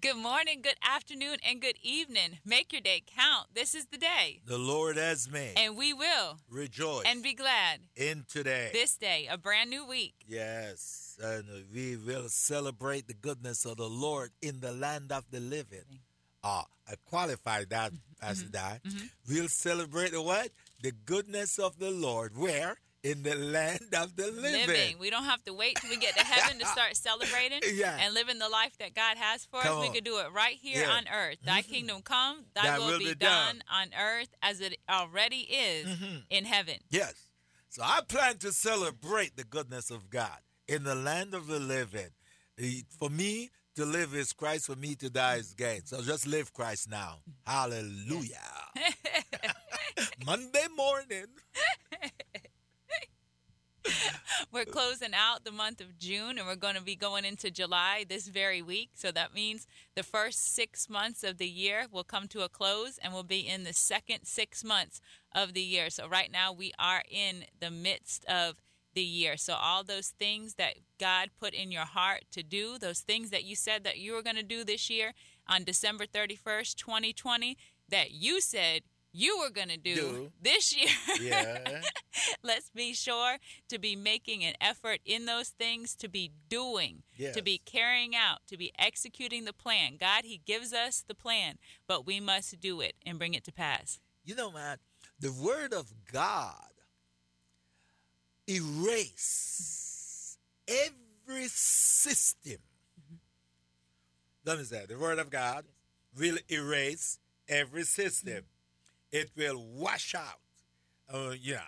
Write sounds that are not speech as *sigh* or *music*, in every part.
Good morning, good afternoon, and good evening. Make your day count. This is the day. The Lord has made. And we will rejoice and be glad in today. This day, a brand new week. Yes. And we will celebrate the goodness of the Lord in the land of the living. Ah, I qualified that, Pastor mm-hmm. Di. Mm-hmm. We'll celebrate the what? The goodness of the Lord. Where? In the land of the living. living. We don't have to wait till we get to heaven to start *laughs* celebrating yeah. and living the life that God has for come us. On. We could do it right here yeah. on earth. Thy mm-hmm. kingdom come, thy will, will, be, done. done. on earth as it already is mm-hmm. in heaven. Yes. So I plan to celebrate the goodness of God in the land of the living. For me, to live is Christ, for me to die is gain. So just live Christ now. Hallelujah. *laughs* *laughs* Monday morning. *laughs* we're closing out the month of June and we're going to be going into July this very week. So that means the first six months of the year will come to a close and we'll be in the second six months of the year. So right now we are in the midst of the year. So all those things that God put in your heart to do, those things that you said that you were going to do this year on December 31st, 2020, that you said you were going to do, do, this year. *laughs* Yeah. Let's be sure to be making an effort in those things, to be doing, yes. to be carrying out, to be executing the plan. God, He gives us the plan, but we must do it and bring it to pass. You know, man, the Word of God erase every system. Mm-hmm. Let me say, the Word of God will erase every system. Mm-hmm it will wash out. Uh, yeah,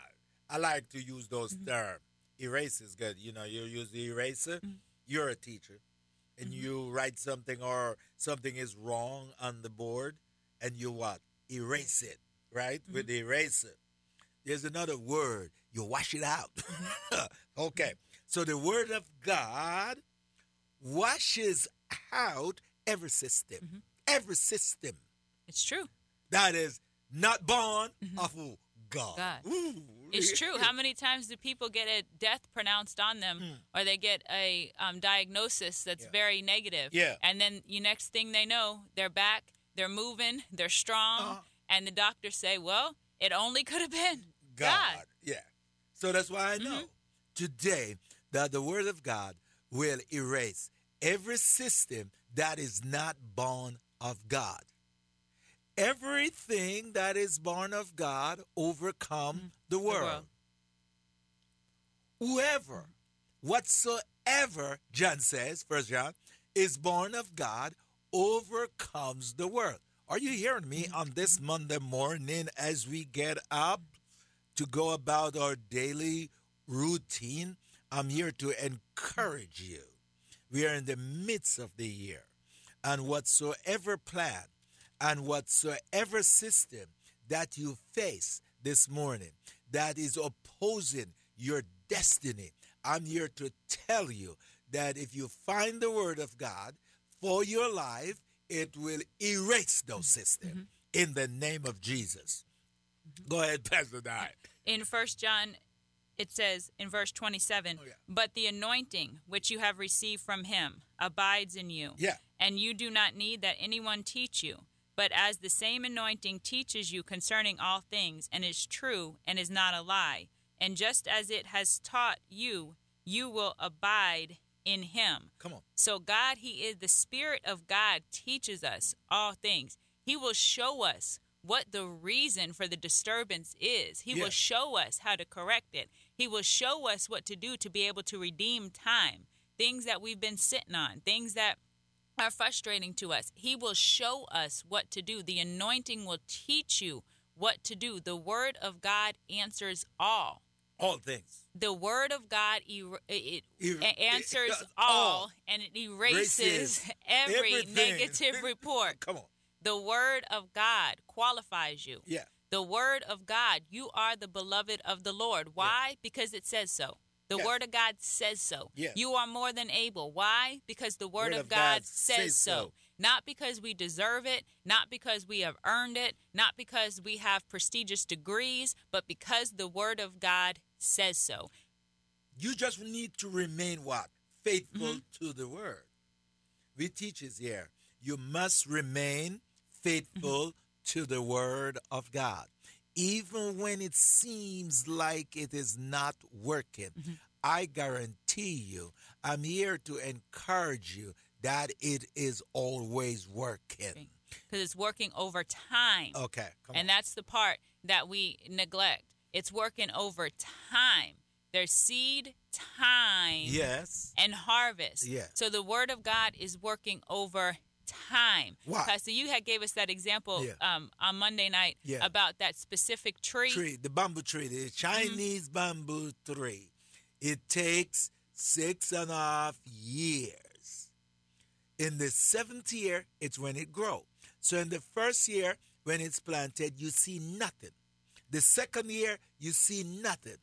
I like to use those mm-hmm. terms. Erase is good. You know, you use the eraser. Mm-hmm. You're a teacher, and mm-hmm. you write something or something is wrong on the board, and you what? Erase it, right? With mm-hmm. the eraser. There's another word. You wash it out. Mm-hmm. *laughs* okay. So the word of God washes out every system. Mm-hmm. Every system. It's true. That is not born mm-hmm. of? God. God. It's true. How many times do people get a death pronounced on them, mm. or they get a um, diagnosis that's yeah. very negative? Yeah. And then you next thing they know, they're back, they're moving, they're strong, uh-huh. and the doctors say, "Well, it only could have been God. God. Yeah. So that's why I know mm-hmm. today that the Word of God will erase every system that is not born of God everything that is born of God overcome mm-hmm. the, world. the world. Whoever, whatsoever, John says, First John, is born of God overcomes the world. Are you hearing me mm-hmm. on this Monday morning as we get up to go about our daily routine? I'm here to encourage you. We are in the midst of the year, and whatsoever plan and whatsoever system that you face this morning that is opposing your destiny, I'm here to tell you that if you find the Word of God for your life, it will erase those systems mm-hmm. in the name of Jesus. Mm-hmm. Go ahead, Pastor Di. In First John, it says in verse 27 oh, yeah. But the anointing which you have received from him abides in you. Yeah. And you do not need that anyone teach you. But as the same anointing teaches you concerning all things, and is true and is not a lie, and just as it has taught you, you will abide in him. Come on. So God, He is the Spirit of God teaches us all things. He will show us what the reason for the disturbance is. He will show us how to correct it. He will show us what to do to be able to redeem time, things that we've been sitting on, things that are frustrating to us. He will show us what to do. The anointing will teach you what to do. The word of God answers all. All things. The word of God er- it, it answers it all, all, and it erases every everything. negative *laughs* report. Come on. The word of God qualifies you. Yeah. The word of God, you are the beloved of the Lord. Why? Yeah. Because it says so. The. Word of God says so. You are more than able. Why? Because the Word, Word of, of God, God says says so. so. Not because we deserve it, not because we have earned it, not because we have prestigious degrees, but because the Word of God says so. You just need to remain what? Faithful Mm-hmm. to the word. We teach is here. You must remain faithful Mm-hmm. to the word of God. Even when it seems like it is not working, Mm-hmm. I guarantee you, I'm here to encourage you that it is always working. Because it's working over time. Okay, And on. that's the part that we neglect. It's working over time. There's seed, time, Yes. and harvest. Yeah. So the word of God is working over time. Why? Pastor, you had gave us that example Yeah. um, on Monday night Yeah. about that specific tree. tree, the bamboo tree, the Chinese bamboo tree. It takes six and a half years. In the seventh year, it's when it grows. So in the first year, when it's planted, you see nothing. The second year, you see nothing.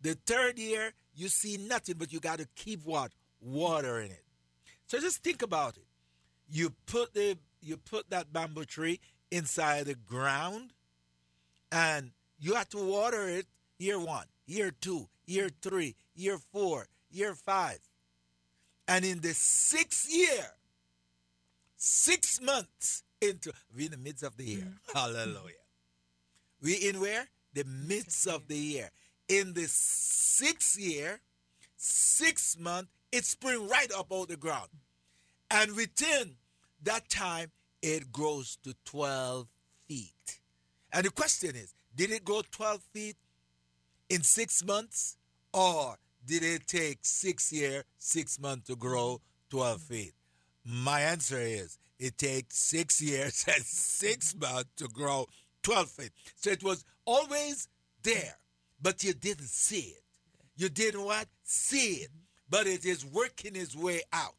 The third year, you see nothing, but you got to keep what? Water in it. So just think about it. You put the you put that bamboo tree inside the ground and you have to water it year one, year two, year three, year four, year five. And in the sixth year, six months into we in the midst of the year. Mm. Hallelujah. We in where? The midst of the year. In the sixth year, six month, it spring right up out the ground. And within that time, it grows to 12 feet. And the question is, did it grow 12 feet in six months? Or did it take six years, six months to grow 12 feet? My answer is, it takes six years *laughs* and six months to grow 12 feet. So it was always there, but you didn't see it. You didn't what? See it. But it is working its way out.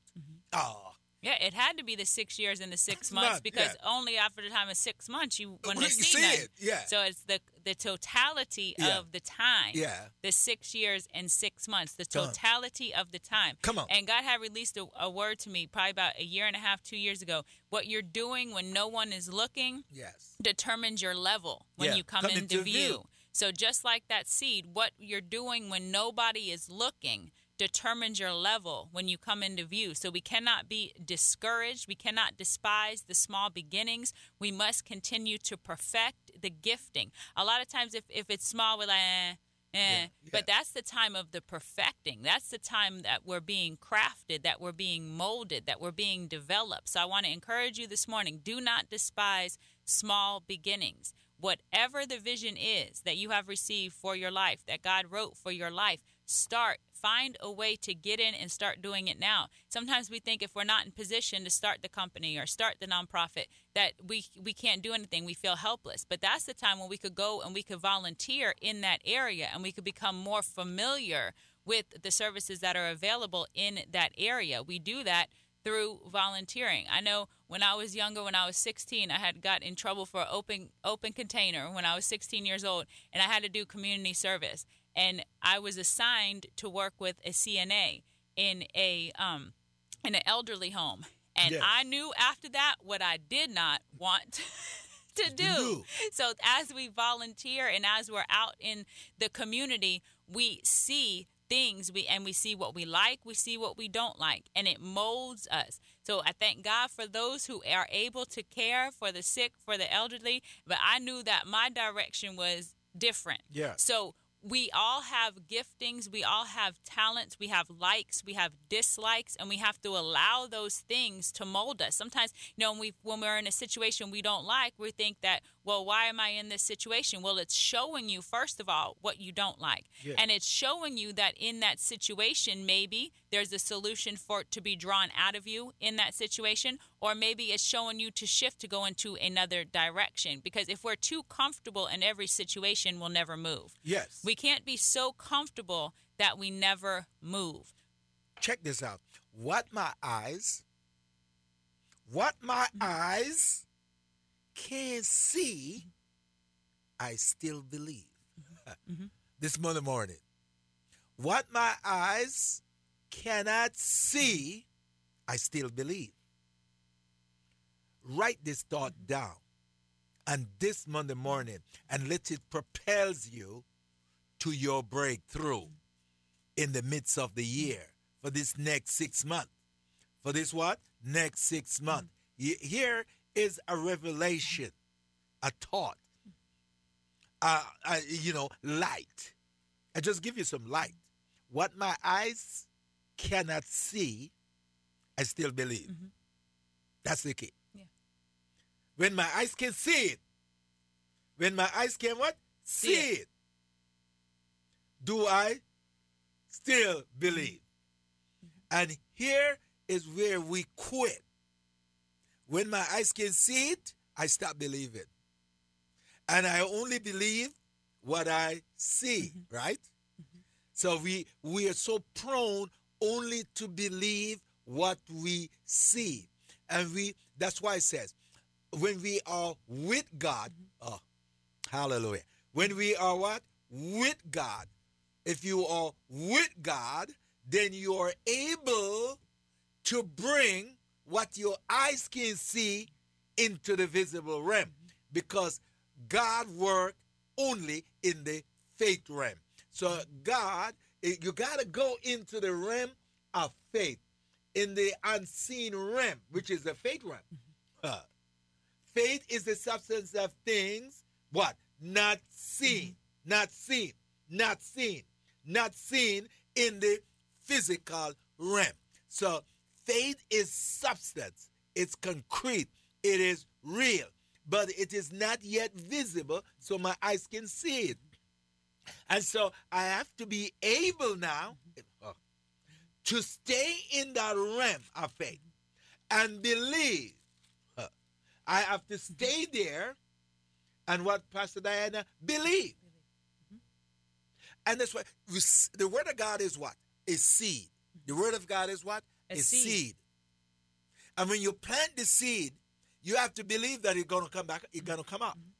Oh, Yeah, it had to be the six years and the six months months, because yeah. only after the time of six months you You to see, it, yeah. So it's the the totality Yeah. of the time. Yeah. The six years and six months. The totality of the time. Come on. And God had released a, a word to me probably about a year and a half, two years ago. What you're doing when no one is looking yes. determines your level when Yeah, you come, come into, into view. view. So just like that seed, what you're doing when nobody is looking determines your level when you come into view. So we cannot be discouraged. We cannot despise the small beginnings. We must continue to perfect the gifting. A lot of times if, if it's small, we're like, eh, eh. Yeah, But that's the time of the perfecting. That's the time that we're being crafted, that we're being molded, that we're being developed. So I want to encourage you this morning do not despise small beginnings. Whatever the vision is that you have received for your life, that God wrote for your life, start. Find a way to get in and start doing it now. Sometimes we think if we're not in position to start the company or start the nonprofit, that we we can't do anything. We feel helpless. But that's the time when we could go and we could volunteer in that area and we could become more familiar with the services that are available in that area. We do that through volunteering. I know when I was younger, when I was 16, I had got in trouble for open open container when I was 16 years old, and I had to do community service. And I was assigned to work with a CNA in a um, in an elderly home, and Yes. I knew after that what I did not want. *laughs* To do. do. So, as we volunteer and as we're out in the community, we see things we and we see what we like we see what we don't like and it molds us so i thank god for those who are able to care for the sick for the elderly but i knew that my direction was different Yeah. so we all have giftings we all have talents we have likes we have dislikes and we have to allow those things to mold us. Sometimes you know when we when we're in a situation we don't like we think that well why am i in this situation? Well it's showing you first of all what you don't like. Yeah. and it's showing you that in that situation maybe there's a solution for it to be drawn out of you in that situation or maybe it's showing you to shift to go into another direction because if we're too comfortable in every situation we'll never move Yes. we can't be so comfortable that we never move. check this out. What my eyes, what my mm-hmm. eyes can't see, I still believe. Mm-hmm. *laughs* this Monday morning, What my eyes cannot see, I still believe. Write this thought down and this Monday morning and let it propels you to your breakthrough in the midst of the year for this next six months. For this what? Next six months. Here is a revelation, a thought, uh, uh, you know, light. I just give you some light. What my eyes cannot see, I still believe. Mm-hmm. That's the key. Yeah. When my eyes can see it, when my eyes can what? See, see it. it. Do I still believe? Mm-hmm. And here is where we quit. When my eyes can see it, I stop believing. And I only believe what I see, mm-hmm. right? Mm-hmm. So we we are so prone only to believe what we see. And we that's why it says when we are with God, mm-hmm. oh, hallelujah. When we are what? With God. If you are with God, then you are able to bring what your eyes can see into the visible realm because God worked only in the faith realm. So God, eh, Eh, you got to go into the realm of faith, in the unseen realm, which is the faith realm. Mm-hmm. Uh, faith is the substance of things, what? Not seen, mm-hmm. not seen, not seen, not seen in the physical realm. So Faith is substance, it's concrete, it is real, but it is not yet visible, so my eyes can see it. And so I have to be able now uh, to stay in that realm of faith and believe. I have to stay there and what Pastor Diana believe. And that's why the word of God is what? Is seed. The word of God is what? a seed. seed. And when you plant the seed, you have to believe that it's going to come back, it's going to come up. Mm-hmm.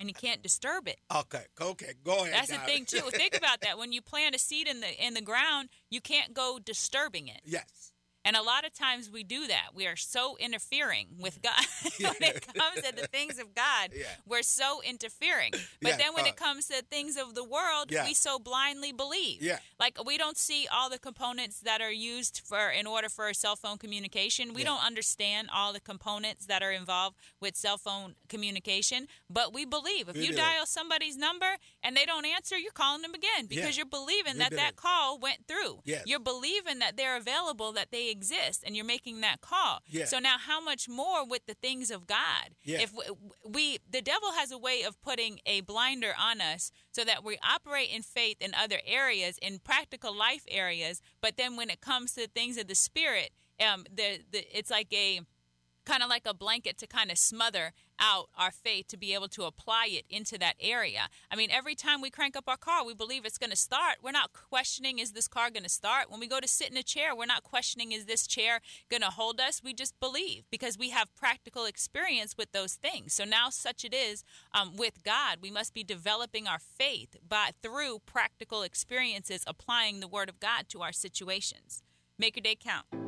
And you can't disturb it. Okay, okay, go ahead. That's the thing too. Think about that. When you plant a seed in the in the ground, you can't go disturbing it. Yes. And a lot of times we do that. We are so interfering with *laughs* God *laughs* when it comes to the things of God. Yeah. We're so interfering. *laughs* But yeah, then when uh, it comes to things of the world, yeah. we so blindly believe. Yeah. Like we don't see all the components that are used for in order for cell phone communication. We don't understand all the components that are involved with cell phone communication, but we believe. If we you do. dial somebody's number and they don't answer, you're calling them again because you're believing we that that call went through. Yes. You're believing that they're available, that they exist and you're making that call. Yeah. So now how much more with the things of God? Yeah. If we, we the devil has a way of putting a blinder on us so that we operate in faith in other areas, in practical life areas, but then when it comes to things of the spirit, um the, the it's like a kind of like a blanket to kind of smother out our faith to be able to apply it into that area. I mean, every time we crank up our car, we believe it's going to start. We're not questioning, is this car going to start? When we go to sit in a chair, we're not questioning, is this chair going to hold us? We just believe because we have practical experience with those things. So now, such it is um, with God, we must be developing our faith by through practical experiences, applying the Word of God to our situations. Make your day count.